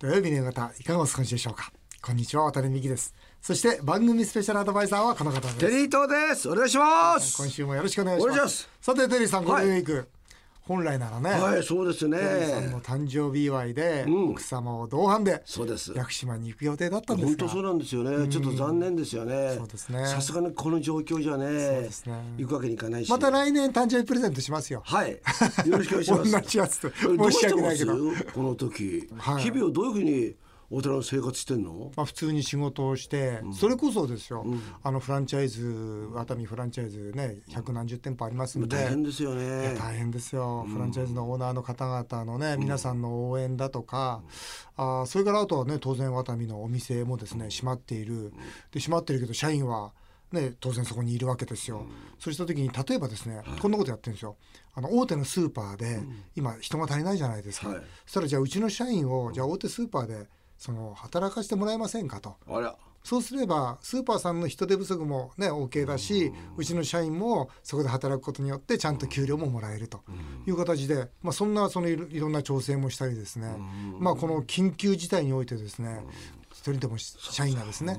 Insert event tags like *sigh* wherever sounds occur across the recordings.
土曜日の夕方いかがお過ごしでしょうか？こんにちは渡辺美希です。そして番組スペシャルアドバイザーはこの方です。テリー東です。お願いします。今週もよろしくお願いします。さてテリーさんゴールデンウィーク、本来ならね、はいそうですね。さんの誕生日祝いで、うん。奥様を同伴でそうです。屋久島に行く予定だったんですが。本当そうなんですよね。ちょっと残念ですよね。そうですね。さすがにこの状況じゃねですね。行くわけにいかないし。また来年誕生日プレゼントしますよ。はい。よろしくお願いします。*laughs* 同じやつでどう申し訳ないけど。この時、はい。日々をどういうふうにお寺の生活してんの？まあ、普通に仕事をして、それこそですよ、あのフランチャイズ熱海フランチャイズね百何十店舗ありますんで。大変ですよね。大変ですよ、フランチャイズのオーナーの方々のね、皆さんの応援だとか、あーそれからあとはね当然ワタミのお店もですね閉まっている。で閉まってるけど社員はね当然そこにいるわけですよ、そうした時に例えばですね、こんなことやってるんですよ。あの大手のスーパーで、今人が足りないじゃないですか、はい。そしたらじゃあうちの社員をじゃあ大手スーパーでその働かせてもらえませんかと。あら。そうすればスーパーさんの人手不足もね OK だしうちの社員もそこで働くことによってちゃんと給料ももらえると。いう形で、まあ、そんなそのいろいろんな調整もしたりですね、まあ、この緊急事態においてですね一人でも社員がですね、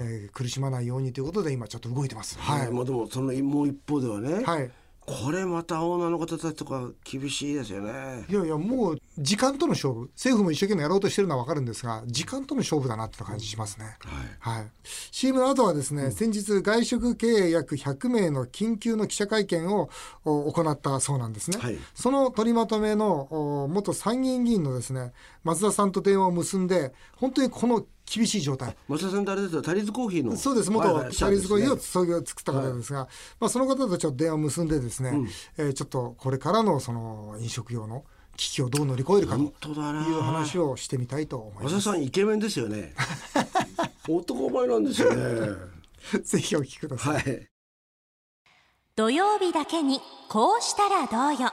えー苦しまないようにということで今ちょっと動いてます。はい、まあでもそのもう一方ではね、はいこれまたオーナーの方たちとか厳しいですよね。いやいやもう時間との勝負。政府も一生懸命やろうとしてるのは分かるんですが時間との勝負だなって感じしますね。はい、CM の後はですね、先日外食経営約100名の緊急の記者会見をお行ったそうなんですね、はい。その取りまとめのお元参議院議員のですね松田さんと電話を結んで本当にこの厳しい状態。松田さんってあれですよタリーズコーヒーの。そうです。元はいはいシャリーズコーヒーを作った方ですが、まあ、その方とちょっと電話を結んでですね、えーちょっとこれからのその飲食業の危機をどう乗り越えるかという話をしてみたいと思いま松田さんイケメンですよね。*laughs* 男前なんですよね。す。*laughs* ぜひお聞きください。はい。土曜日だけにこうしたらどうよ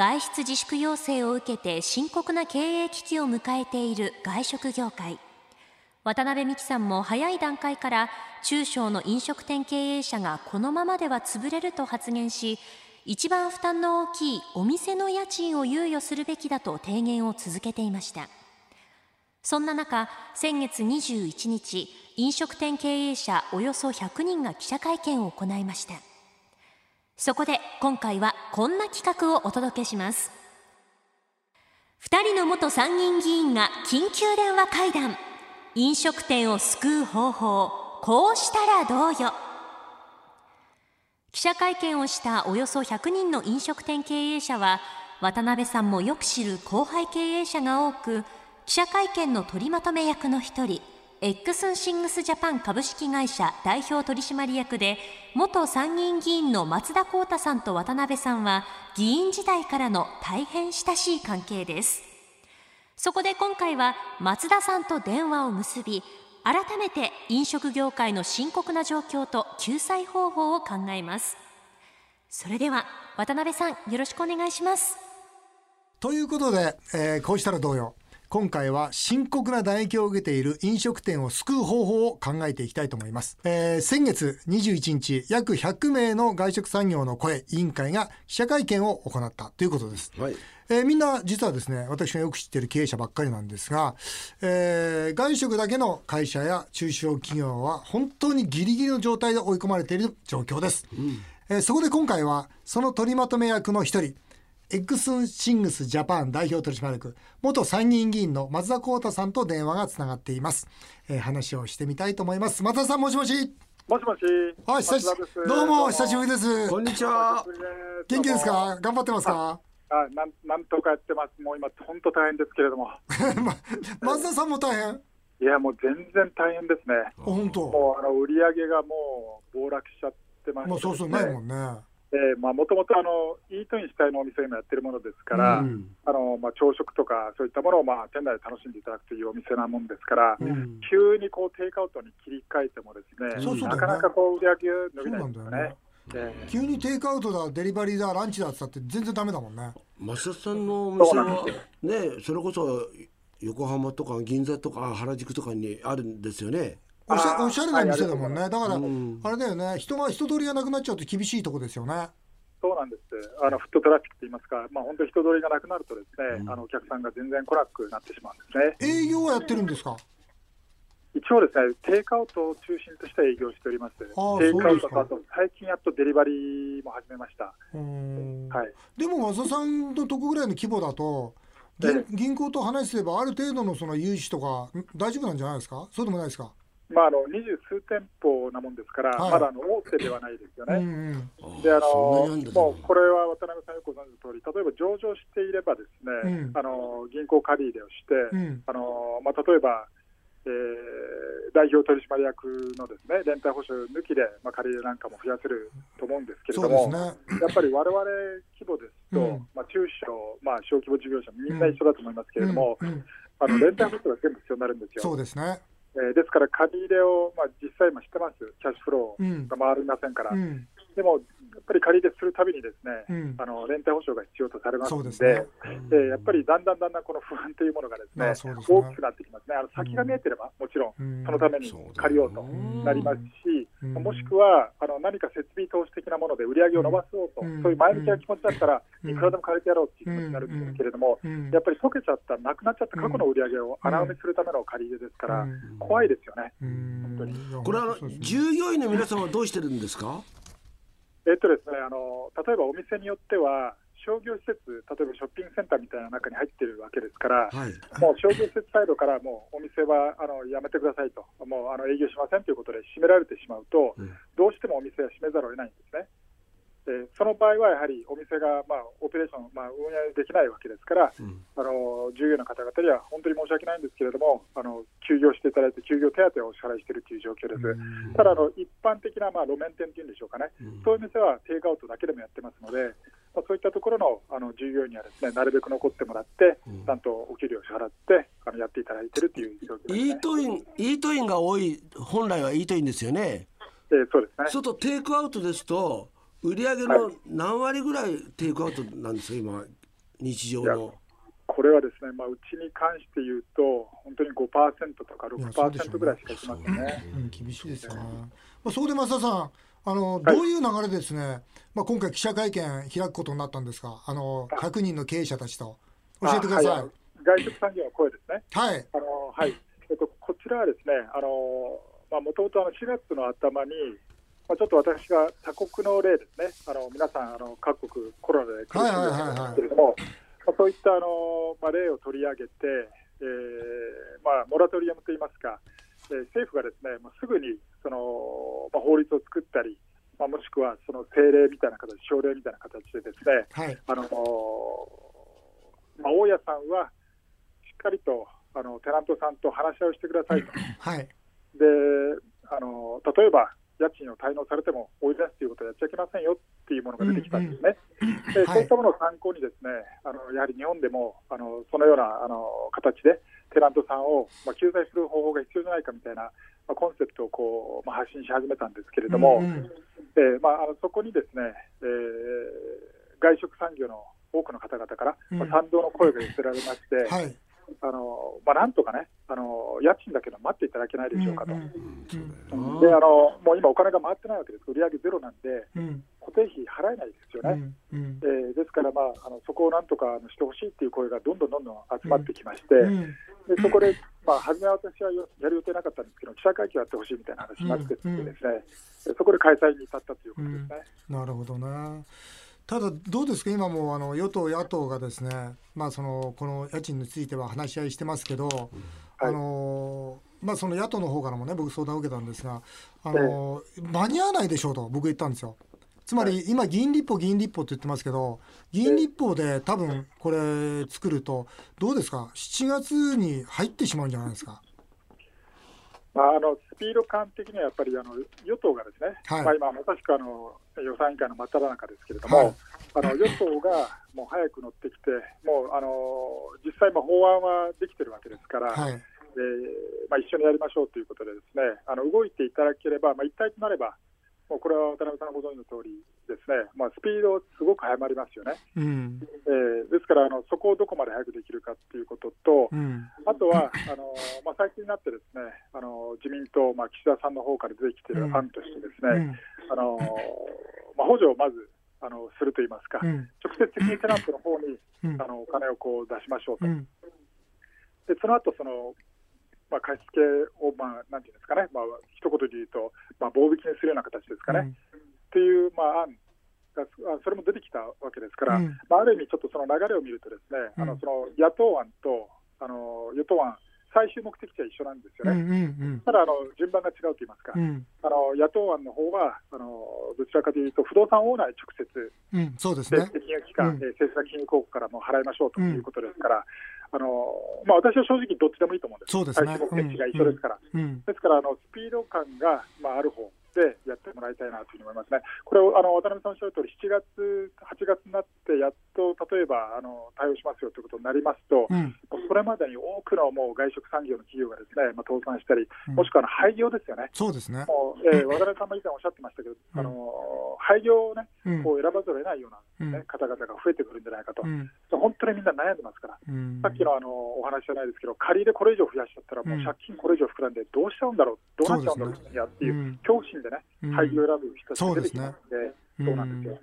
外出自粛要請を受けて深刻な経営危機を迎えている外食業界。渡辺美樹さんも早い段階から中小の飲食店経営者がこのままでは潰れると発言し一番負担の大きいお店の家賃を猶予するべきだと提言を続けていました。そんな中先月21日飲食店経営者およそ100人が記者会見を行いました。そこで今回はこんな企画をお届けします。2人の元参議院議員が緊急電話会談。飲食店を救う方法こうしたらどうよ。記者会見をしたおよそ100人の飲食店経営者は渡辺さんもよく知る後輩経営者が多く記者会見の取りまとめ役の一人。 Eggs 'n Things Japan 株式会社代表取締役で元参議院議員の松田公太さんと渡辺さんは議員時代からの大変親しい関係です。そこで今回は松田さんと電話を結び改めて飲食業界の深刻な状況と救済方法を考えます。それでは渡辺さんよろしくお願いします。ということで、えーこうしたらどうよ。今回は深刻な打撃を受けている飲食店を救う方法を考えていきたいと思います、えー先月21日約100名の外食産業の声委員会が記者会見を行ったということです、はい。えーみんな実はですね私がよく知っている経営者ばっかりなんですが、えー外食だけの会社や中小企業は本当にギリギリの状態で追い込まれている状況です、えーそこで今回はその取りまとめ役の一人エックスシングスジャパン代表取締役元参議院議員の松田幸太さんと電話がつながっています、えー話をしてみたいと思います。松田さんもしもし？もしもし。あ久しどうも久しぶりです。こんにちは。元気ですか？頑張ってますか？あ、なん、なんとかやってます。もう今、本当大変ですけれども。*laughs* ま松田さんも大変？いや、もう全然大変ですね。あ本当。もう、あの、売り上げがもう暴落しちゃってましてまあそうそうないもんねえーまあ、もともと、あの、イートイン主体のお店を今やってるものですから、うん。あの、まあ、朝食とか、そういったものを、まあ、店内で楽しんでいただくというお店なもんですから、ん。急にこう、テイクアウトに切り替えてもですね、そうそうだよね。なかなかこう、売り上げ伸びそうなですよね。ないんだよね。えー急にテイクアウトだデリバリーだランチだって言ったって全然ダメだもんね。松田さんのお店はねそれこそ横浜とか銀座とか原宿とかにあるんですよねおしゃおしゃれな店だもんね、はいだから、うん。あれだよね。人が人通りがなくなっちゃうと厳しいとこですよね。そうなんです。あのフットトラフィックといいますか、まあ、本当に人通りがなくなるとですね、あのお客さんが全然来なくなってしまうんですね。営業はやってるんですか？一応ですね、テイクアウトを中心として営業しております。テイクああアウトと、あと最近やっとデリバリーも始めました。はい。でも増田さんのとこぐらいの規模だと銀銀行と話すればある程度のその融資とかん大丈夫なんじゃないですか？そうでもないですか？まあ、あの二十数店舗なもんですから、はいまだあの大手ではないですようんうね。ん。であのもうこれは渡辺さんよくご存知の通り、例えば上場していればですね、うんあの銀行借り入れをして、うん。あのまあ、例えば、えー代表取締役のですね連帯保証抜きで、まあ、借り入れなんかも増やせると思うんですけれども、ね。やっぱり我々規模ですと、うん。まあ、中小、まあ、小規模事業者、みんな一緒だと思いますけれども、うんうん。あの連帯保証が全部必要になるんですよ。そうですねえーですから、借り入れを、まあ、実際今知ってます、キャッシュフロうん。ーが回りませんから、うんでもやっぱり借り入れするたびにですね、うん。あの連帯保証が必要とされますので、そうですね。えーやっぱりだんだんだんだんこの不安というものがですね、まあそうですね。大きくなってきますね、あの先が見えてれば、もちろん、うん。そのために借りようとなりますし、うん。もしくはあの何か設備投資的なもので売り上げを伸ばそうと、うん。そういう前向きな気持ちだったら、うん。いくらでも借りてやろうっていう気持ちになるんですけれども、うん。やっぱり溶けちゃった、なくなっちゃった過去の売り上げを穴埋めするための借り入れですから、うん。怖いですよね。うん。本当に。いやこれは従業員の皆さんはどうしてるんですか？えっとですね、あの例えばお店によっては、商業施設、例えばショッピングセンターみたいな中に入ってるわけですから、はい。もう商業施設サイドからもうお店はあのやめてくださいと、もうあの営業しませんということで閉められてしまうと、うん。どうしてもお店は閉めざるを得ないんですね。でその場合はやはりお店が、まあ、オペレーション、まあ、運営できないわけですから、うんあの従業員の方々には本当に申し訳ないんですけれども、あの休業していただいて、休業手当をお支払いしているという状況です。ただあの、一般的な、まあ、路面店っていうんでしょうかね、そういう店はテイクアウトだけでもやってますので、まあ、そういったところのあの従業員にはですねなるべく残ってもらって、ちゃんとお給料を支払ってあのやっていただいているという状況です、ね。イートインイートインが多い本来はイートインですよねえーそうですね。そうするとテイクアウトですと売り上げの何割ぐらいテイクアウトなんですか？今日常のこれはですね、まあ、うちに関して言うと、本当に5%とかいやそうでしょうね6%ぐらいしかいきませんね。うん厳しいですよね。まあ、そこで増田さん、あの、はいどういう流れでですね、まあ、今回記者会見開くことになったんですか？あの、100人の経営者たちと。教えてください。あはいあの外食産業の声ですね。はい。あのはいえっと、こちらはですね、あのまあ、もともと4月の頭に、まあ、ちょっと私が他国の例ですね、あの皆さんあの、各国コロナで苦しんでるんですけれども、まあ、そういったあの、まあ、例を取り上げて、えーまあ、モラトリアムといいますか、えー政府がですね、まあ、すぐにその、まあ、法律を作ったり、まあ、もしくはその政令みたいな形、省令みたいな形でですね、はい。あのまあ、大家さんはしっかりとあのテナントさんと話し合いをしてくださいと、はい。であの例えば家賃を滞納されても追い出すということをやっちゃいけませんよっていうものが出てきたんですね。ではいそういったものを参考に、ですねあのやはり日本でもあのそのようなあの形でテナントさんを、まあ、救済する方法が必要じゃないかみたいな、まあ、コンセプトをこう、まあ、発信し始めたんですけれども、うんうんえーまあ、あのそこにですね、えー外食産業の多くの方々から、まあうん賛同の声が寄せられまして、はい。あのまあ、なんとかねあの、家賃だけど待っていただけないでしょうかと。うんうんであのもう今、お金が回ってないわけです、売り上げゼロなんで、うん。固定費払えないですようね。んうん。えーですから、まあ、あのそこをなんとかあのしてほしいっていう声がどんどんどんどん集まってきまして、うん。でそこで、まあ、初めは私はよやる予定なかったんですけど、記者会見をやってほしいみたいな話になってですね、でそこで開催に至ったということですね。なるほどな。ただどうですか？今もあの与党野党がですね、まあそのこの家賃については話し合いしてますけど、あのまあその野党の方からもね僕相談を受けたんですが、あの間に合わないでしょうと僕言ったんですよ。つまり今議員立法議員立法って言ってますけど、議員立法で多分これ作るとどうですか？7月に入ってしまうんじゃないですか。まあ、あのスピード感的にはやっぱりあの与党がですね、はいまあ、今、まさしくあの予算委員会の真っ只中ですけれども、はいあの与党がもう早く乗ってきて、もうあの実際、法案はできてるわけですから、はい。えーまあ、一緒にやりましょうということで、ですねあの動いていただければ、まあ、一体となれば、もうこれは渡辺さんご存知の通りですね、まあ、スピードすごく早まりますよね。うん。えーですからあの、そこをどこまで早くできるかっていうことと、うん。あとはあの、まあ、最近になってですねあの自民党、まあ、岸田さんの方から出てきているうん。案としてですうね、ん。あのまあ、補助をまず、あのするといいますか、うん。直接的にテナントの方に、うん。あのお金をこう出しましょうと、うん。でその後そのまあ、貸し付けを、まあ、なんていうんですかね、まあ一言で言うと、まあ、棒引きにするような形ですかね、っていう、まあ、案があそれも出てきたわけですから、うん。まあ、ある意味、ちょっとその流れを見ると、ですね、うん。あのその野党案とあの与党案、最終目的地は一緒なんですようんね。うん。ただあの、順番が違うと言いますか、うん。あの野党案の方はあのどちらかというと、不動産オーナーに直接、うん。そうですね。金融機関、うん。えー政府的金融公庫からも払いましょうということですから、あのまあ、私は正直、どっちでもいいと思うんです、そうですね。最終目的地が一緒ですから。うん。ですからあの、スピード感が、まあ、ある方でやってもらいたいなというふうに思いますね。これをあの渡辺さんおっしゃる通り、7月、8月になって、やっと例えばあの対応しますよということになりますと、うん。それまでに多くのもう外食産業の企業がですね、まあ、倒産したりうん、もしくは廃業ですよね。そうですね。もうえー渡辺さんも以前おっしゃってましたけど、あの廃業を、ね、うん。こう選ばざるを得ないような、ねうん。方々が増えてくるんじゃないかと、うん。本当にみんな悩んでますから。うん。さっきのあのお話じゃないですけど、仮でこれ以上増やしちゃったら、もう借金これ以上膨らんで、どうしちゃうんだろう、どうなっちゃうんだろうね。っていううん。恐怖心でね、うん。廃業を選ぶ人たちが出てきますので、うんそうなんですよ。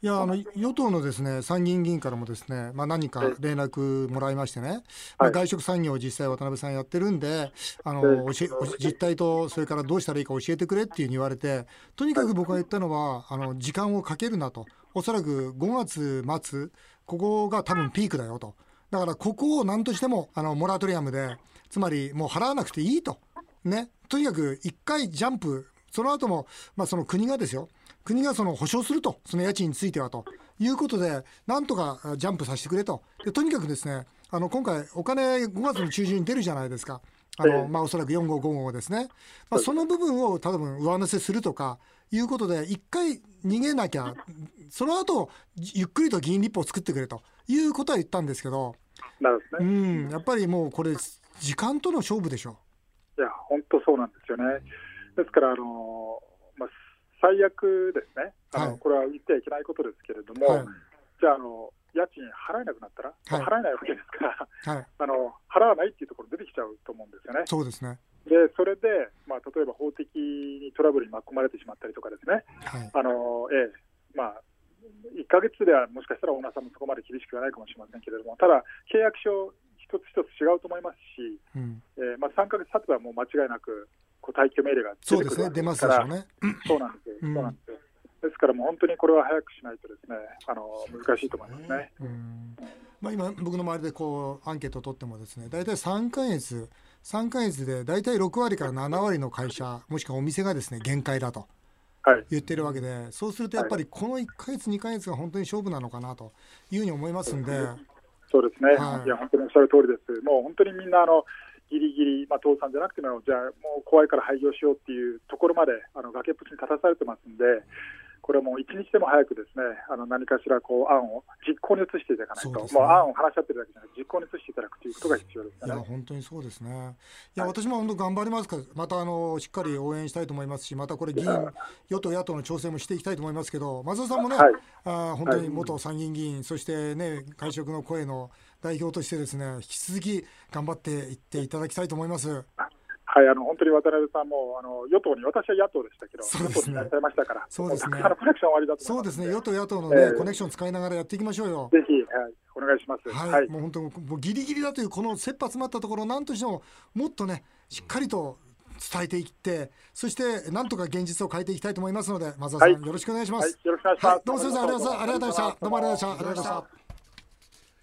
いやあの与党のですね参議院議員からもですね、まあ、何か連絡もらいましてね、ま外食産業を実際渡辺さんやってるんであのえ教え実態とそれからどうしたらいいか教えてくれっていうふうに言われてとにかく僕が言ったのはあの時間をかけるなと。おそらく5月末ここが多分ピークだよと。だからここを何としてもあのモラトリアムでつまりもう払わなくていいと。ね。とにかく1回ジャンプその後もまあその国がですよ。国がその保証すると、その家賃についてはと。いうことで、なんとかあジャンプさせてくれと、でとにかくですね、あの今回、お金5月の中旬に出るじゃないですか、あええ。のまあ、おそらく4号、5号ですね、まあ、その部分を多分上乗せするとかいうことで、一回逃げなきゃ、その後ゆっくりと議員立法を作ってくれと。いうことは言ったんですけど、うなるほどね。ん、やっぱりもうこれ、時間との勝負でしょ。いや、本当そうなんですよね。ですから、あのまあ、最悪ですね、あのはい。これは言ってはいけないことですけれども、はい。じゃああの、家賃払えなくなったら、はい。払えないわけですから、はい、あの払わないっていうところ出てきちゃうと思うんですよね。そうですね。で、それで、まあ、例えば法的にトラブルに巻き込まれてしまったりとかですね、はい、あのええまあ、1か月ではもしかしたらオーナーさんもそこまで厳しくはないかもしれませんけれども、ただ、契約書一つ一つ違うと思いますし、うん、えーまあ、3か月経てばもう間違いなくこう退去命令がそうですね、出ますでしょうね。そうなんですよ、うん。そうなんですよ。ですからもう本当にこれは早くしないとですね、あの難しいと思いますね。うん。まあ、今僕の周りでこうアンケートを取ってもですね大体3ヶ月3ヶ月で大体6割から7割の会社もしくはお店がですね限界だとはい、言ってるわけでそうするとやっぱりこの1ヶ月2ヶ月が本当に勝負なのかなというふうに思いますんで、そうですね、はい。い、や本当におっしゃる通りです、もう本当にみんなあのギリギリ、まあ、倒産じゃなくても、じゃあもう怖いから廃業しようっていうところまであの崖っぷちに立たされてますんで、これはもう一日でも早くですね、あの何かしらこう案を実行に移していただかないと、ね。もう案を話し合ってるだけじゃなくて、実行に移していただくということが必要ですいや。本当にそうですね。いや私も本当頑張ります。からまたあのしっかり応援したいと思いますしまたこれ議員与党野党の調整もしていきたいと思いますけど松田さんもね、はい。あー本当に元参議院議員、そしてね会食の声の代表としてですね引き続き頑張っていっていただきたいと思います。はい、あの本当に渡辺さんもあの与党に、私は野党でしたけど、そうですね。与党になっちゃいましたから、そうですね。コネクション終わりだとそうですすね。与党野党のね、ええ。コネクション使いながらやっていきましょうよ。ぜひ、はい、お願いします。はい、はい。もう本当もうギリギリだというこの切羽詰まったところを何としてももっとねしっかりと伝えていってそしてなんとか現実を変えていきたいと思いますので松田さん、はい。よろしくお願いしまはいす。、よろしくお願いします。はい、どうもすみません。ありがとうございました。どうもありがとうございましたありがとうございました。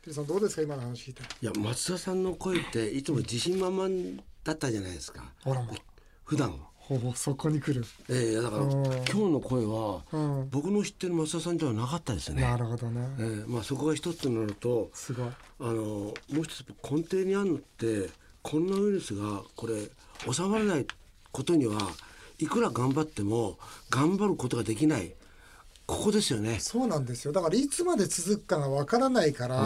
た。ピルさんどうですか今の話聞いて。いや松田さんの声っていつも自信満々だったじゃないですかほらもう普段ほぼそこに来る。ええだからうん今日の声はうん。僕の知ってる松田さんではなかったですねなるほどね。ええまあそこが一つなのとすごい。あのもう一つ根底にあるのってコロナウイルスがこれ収まらないことにはいくら頑張っても頑張ることができないここですよね。そうなんですよ。だからいつまで続くかがわからないから、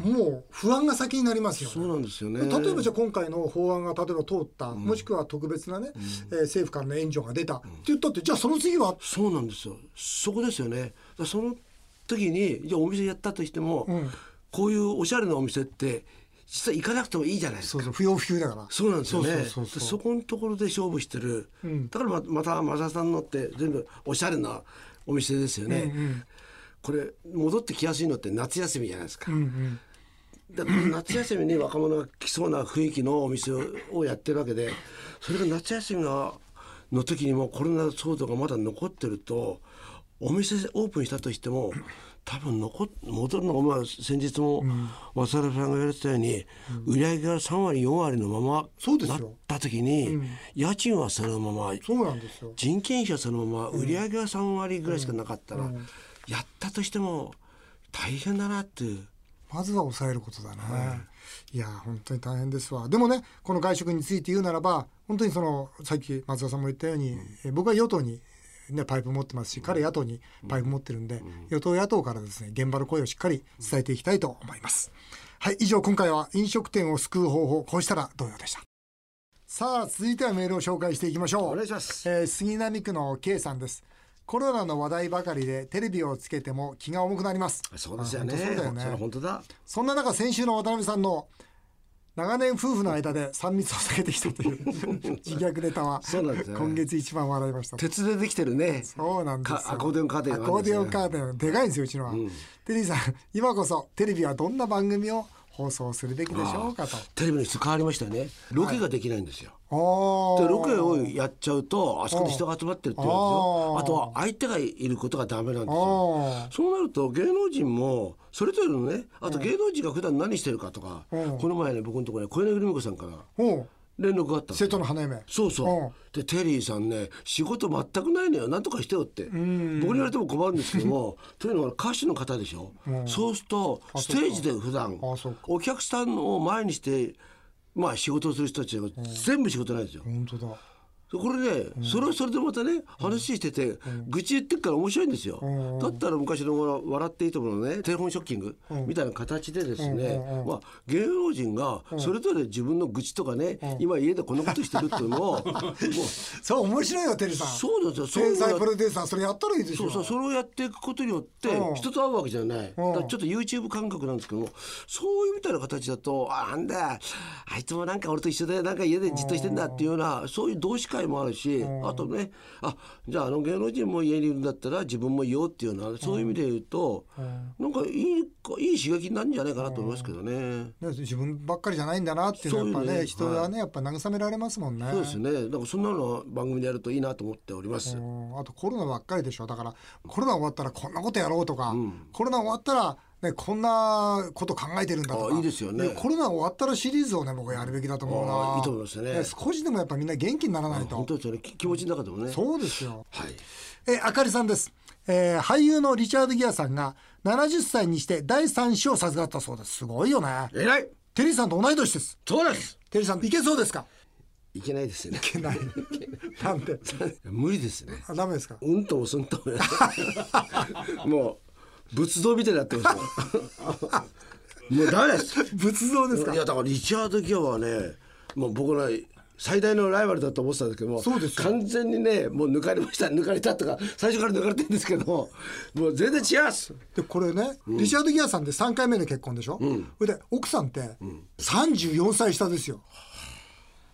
もう不安が先になりますよ、ね。そうなんですよね。例えばじゃあ今回の法案が例えば通った、もしくは特別なね、えー政府からの援助が出た、って言ったってじゃあその次は？そうなんですよ。そこですよね。その時にじゃあお店やったとしても、んこういうおしゃれなお店って実は行かなくてもいいじゃないですか。そうそう不要不急だからそうなんですよね。そうそうそうそうそこのところで勝負してる。んだからままたマサさんのって全部おしゃれなお店ですよね。これ戻ってきやすいのって夏休みじゃないですか。うんうんだから夏休みに若者が来そうな雰囲気のお店をやってるわけでそれが夏休みがの時にもコロナ騒動がまだ残ってるとお店オープンしたとしても多分残っ戻るのがまあ先日も渡辺さんが言われてたように、売り上げが3割4割のままなった時に、家賃はそのままそうなんですよ。人件費はそのまま売り上げが3割ぐらいしかなかったら、やったとしても大変だなっていう。まずは抑えることだね、い、や本当に大変ですわ。でもねこの外食について言うならば本当にそのさっき松田さんも言ったように、え僕は与党にね、パイプ持ってますし彼野党にパイプ持ってるんで、与党野党からですね現場の声をしっかり伝えていきたいと思います。はい以上今回は飲食店を救う方法こうしたらどうよでした。さあ続いてはメールを紹介していきましょう。お願いします。えー杉並区の K さんです。コロナの話題ばかりでテレビをつけても気が重くなります。そうですよね。そうだよね。本当だ。そんな中先週の渡辺さんの長年夫婦の間で3密を避けてきたという *laughs* 自虐ネタはね。今月一番笑いました。鉄でできてるね。そうなんですアコーディオンカーテンアコーディオンカーテンでかいんですようちのは、テリーさん今こそテレビはどんな番組を放送するべきでしょうかとテレビの質変わりましたよね。ロケができないんですよ。おーでロケをやっちゃうとあそこに人が集まってるって言うんですよ。あとは相手がいることがダメなんですよ。そうなると芸能人もそれぞれのねあと芸能人が普段何してるかとか、うんこの前ね僕のところに小柳ルミ子さんからおう連絡があった瀬戸の花嫁。そうそう、でテリーさんね仕事全くないのよ。なんとかしてよって。僕に言われても困るんですけども *laughs* というのは歌手の方でしょ、そうするとステージで普段お客さんを前にしてまあ仕事をする人たちが全部仕事ないんですよ。本当だこれね、それはそれでまたね話してて、愚痴言ってっから面白いんですよ、だったら昔の「笑っていいとも」のねテレフォンショッキングみたいな形でですね、まあ、芸能人がそれぞれ自分の愚痴とかね、今家でこんなことしてるっていうのを *laughs* もうそう面白いよテリーさん。そうなんですよ。天才プロデューサーそれやったらいいでしょそうそうそれをやっていくことによってうん。人と会うわけじゃない、ちょっと YouTube 感覚なんですけどもそういうみたいな形だとあなんだあいつもなんか俺と一緒でなんか家でじっとしてんだっていうようなそういう同志会もあるしあとねあじゃああの芸能人も家にいるんだったら自分もいようっていうようなそういう意味で言うとなんかいいかいい刺激になるんじゃないかなと思いますけどね。ね自分ばっかりじゃないんだなっていうのはやっぱね人はね、やっぱ慰められますもんね。そうですね。だからそんなの番組でやるといいなと思っております。うん。あとコロナばっかりでしょ。だからコロナ終わったらこんなことやろうとか、コロナ終わったら、ね、こんなこと考えてるんだとか。あいいですよね。コロナ終わったらシリーズをね僕はやるべきだと思うな。あいいと思いますね。少しでもやっぱみんな元気にならないと。本当ですよね。き気持ちの中でもね。そうですよ。はい。えあかりさんです、えー俳優のリチャード・ギアさんが70歳にして第3子を授かったそうです。すごいよね。偉い。テリーさんと同い年です。そうです。テリーさんいけそうですか？いけないですよね。いけない。なんで？*laughs* 無理ですね。あダメですか？うんともすんともや。*laughs* もう仏像みたいになってますよ。*laughs* もうダメです。仏像ですか？いやだからリチャード・ギアはね、もう僕の最大のライバルだと思ってたんですけども、そうですよ完全にねもう抜かれました抜かれたとか最初から抜かれてるんですけども、もう全然違います。でこれね、リチャード・ギアさんで3回目の結婚でしょ、それで奥さんって34歳下ですよ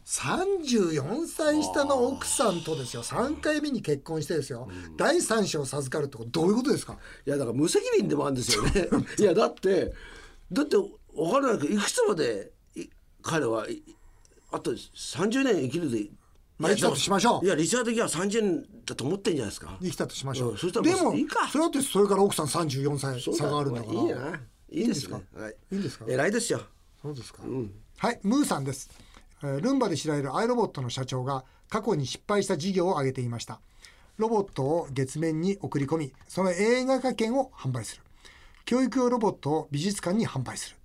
34歳下の奥さんとですよ。3回目に結婚してですよ、第3子を授かるってことどういうことですか？いやだから無責任でもあるんですよね。いやだってだって分からないけどいくつまでい彼はいあと30年生きるで。まあ生きたとしましょう。いやリチャード・ギアは30年だと思ってんじゃないですか。生きたとしましょう、うんそしたらでもいいか。それだってそれから奥さん34歳差があるんだから、まあいいな。いいですね。はい。いいんですか？偉いですよ。そうですか、はいムーさんです、えールンバで知られるアイロボットの社長が過去に失敗した事業を挙げていました。ロボットを月面に送り込みその映画化券を販売する。教育用ロボットを美術館に販売する。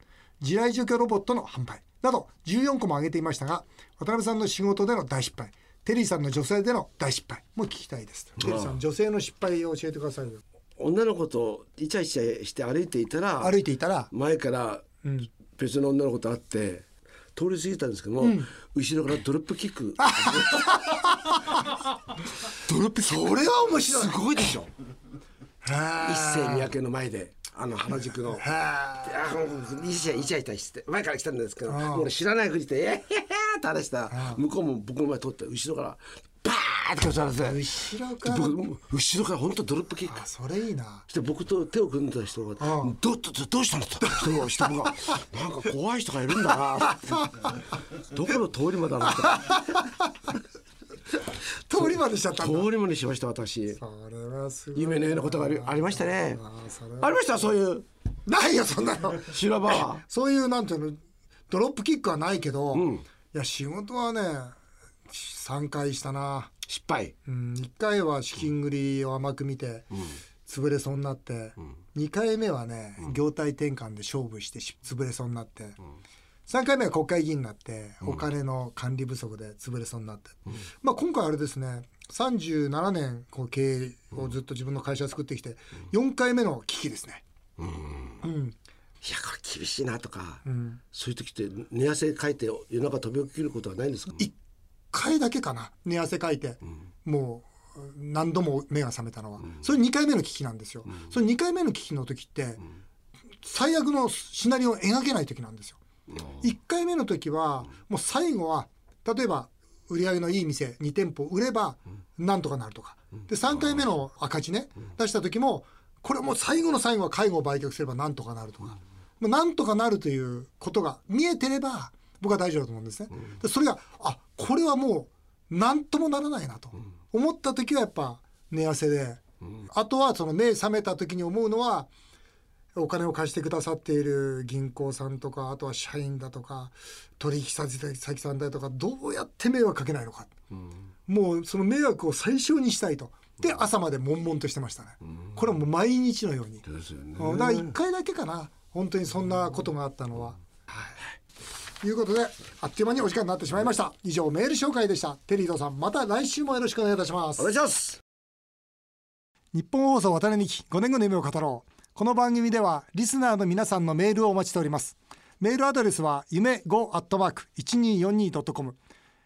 地雷除去ロボットの販売。など14個も挙げていましたが渡辺さんの仕事での大失敗。テリーさんの女性での大失敗。も聞きたいです。テリーさん女性の失敗を教えてくださいよ。女の子とイチャイチャして歩いていたら歩いていたら前から別の女の子と会って通り過ぎたんですけども、後ろからドロップキック。*laughs* ドロップそれは面白い。すごいでしょ。一世三宅の前であの原宿の。イチャイチャイチャして前から来たんですけど俺知らないふりして「えへへ」って話したら向こうも僕の前通って後ろからバーーってされて後ろから。僕後ろから本当ドロップキック。あそれいいな。そして僕と手を組んでた人が「うん。どどどうしたの?」と。人が人が。なんか怖い人がいるんだな。どこの通りまで歩い通りまでしちゃった通りまでしました私。それはすごい夢のようなことがありましたね。ありました？そういう。ないよそんなの。修羅場は。そういうなんていうのドロップキックはないけど、ん。いや仕事はね3回したな、失敗。うん、1回は資金繰りを甘く見て、潰れそうになって、2回目はね、業態転換で勝負してし潰れそうになって、3回目は国会議員になって、お金の管理不足で潰れそうになって、まあ、今回あれですね37年こう経営をずっと自分の会社を作ってきて4回目の危機ですね。うん。いやこれ厳しいなとか、ん。そういう時って寝汗かいて夜中飛び起きることはないんですか？1回だけかな。寝汗かいて、もう何度も目が覚めたのは、それ2回目の危機なんですよ、それ2回目の危機の時って、最悪のシナリオを描けない時なんですよ、1回目の時はもう最後は例えば売り上げのいい店2店舗売ればなんとかなるとか。で3回目の赤字ね出した時もこれもう最後の最後は介護を売却すればなんとかなるとか、まあなんとかなるということが見えてれば僕は大丈夫だと思うんですね。でそれがあこれはもう何ともならないなと。思った時はやっぱ寝汗で、あとはその目覚めた時に思うのはお金を貸してくださっている銀行さんとかあとは社員だとか取引先さんだとかどうやって迷惑かけないのか、もうその迷惑を最小にしたいと。で朝まで悶々としてましたね、これはもう毎日のように、ですよね。うん。だから1回だけかな。本当にそんなことがあったのは。はい、ということであっという間にお時間になってしまいました。以上メール紹介でした。テリードさんまた来週もよろしくお願いいたします。お願いします。日本放送渡辺美希5年後の夢を語ろう。この番組ではリスナーの皆さんのメールをお待ちしております。メールアドレスは夢 5-1242.com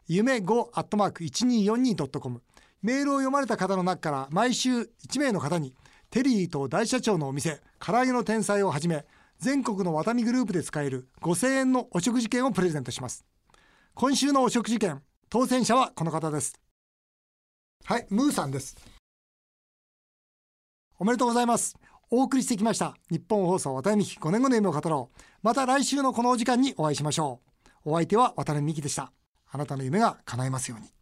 夢 5-1242.com メールを読まれた方の中から毎週1名の方にテリーと大社長のお店唐揚げの天才をはじめ全国のワタミグループで使える5000円のお食事券をプレゼントします。今週のお食事券当選者はこの方です。はいムーさんです。おめでとうございます。お送りしてきました日本放送渡辺美希5年後の夢を語ろう。また来週のこのお時間にお会いしましょう。お相手は渡辺美希でした。あなたの夢が叶いますように。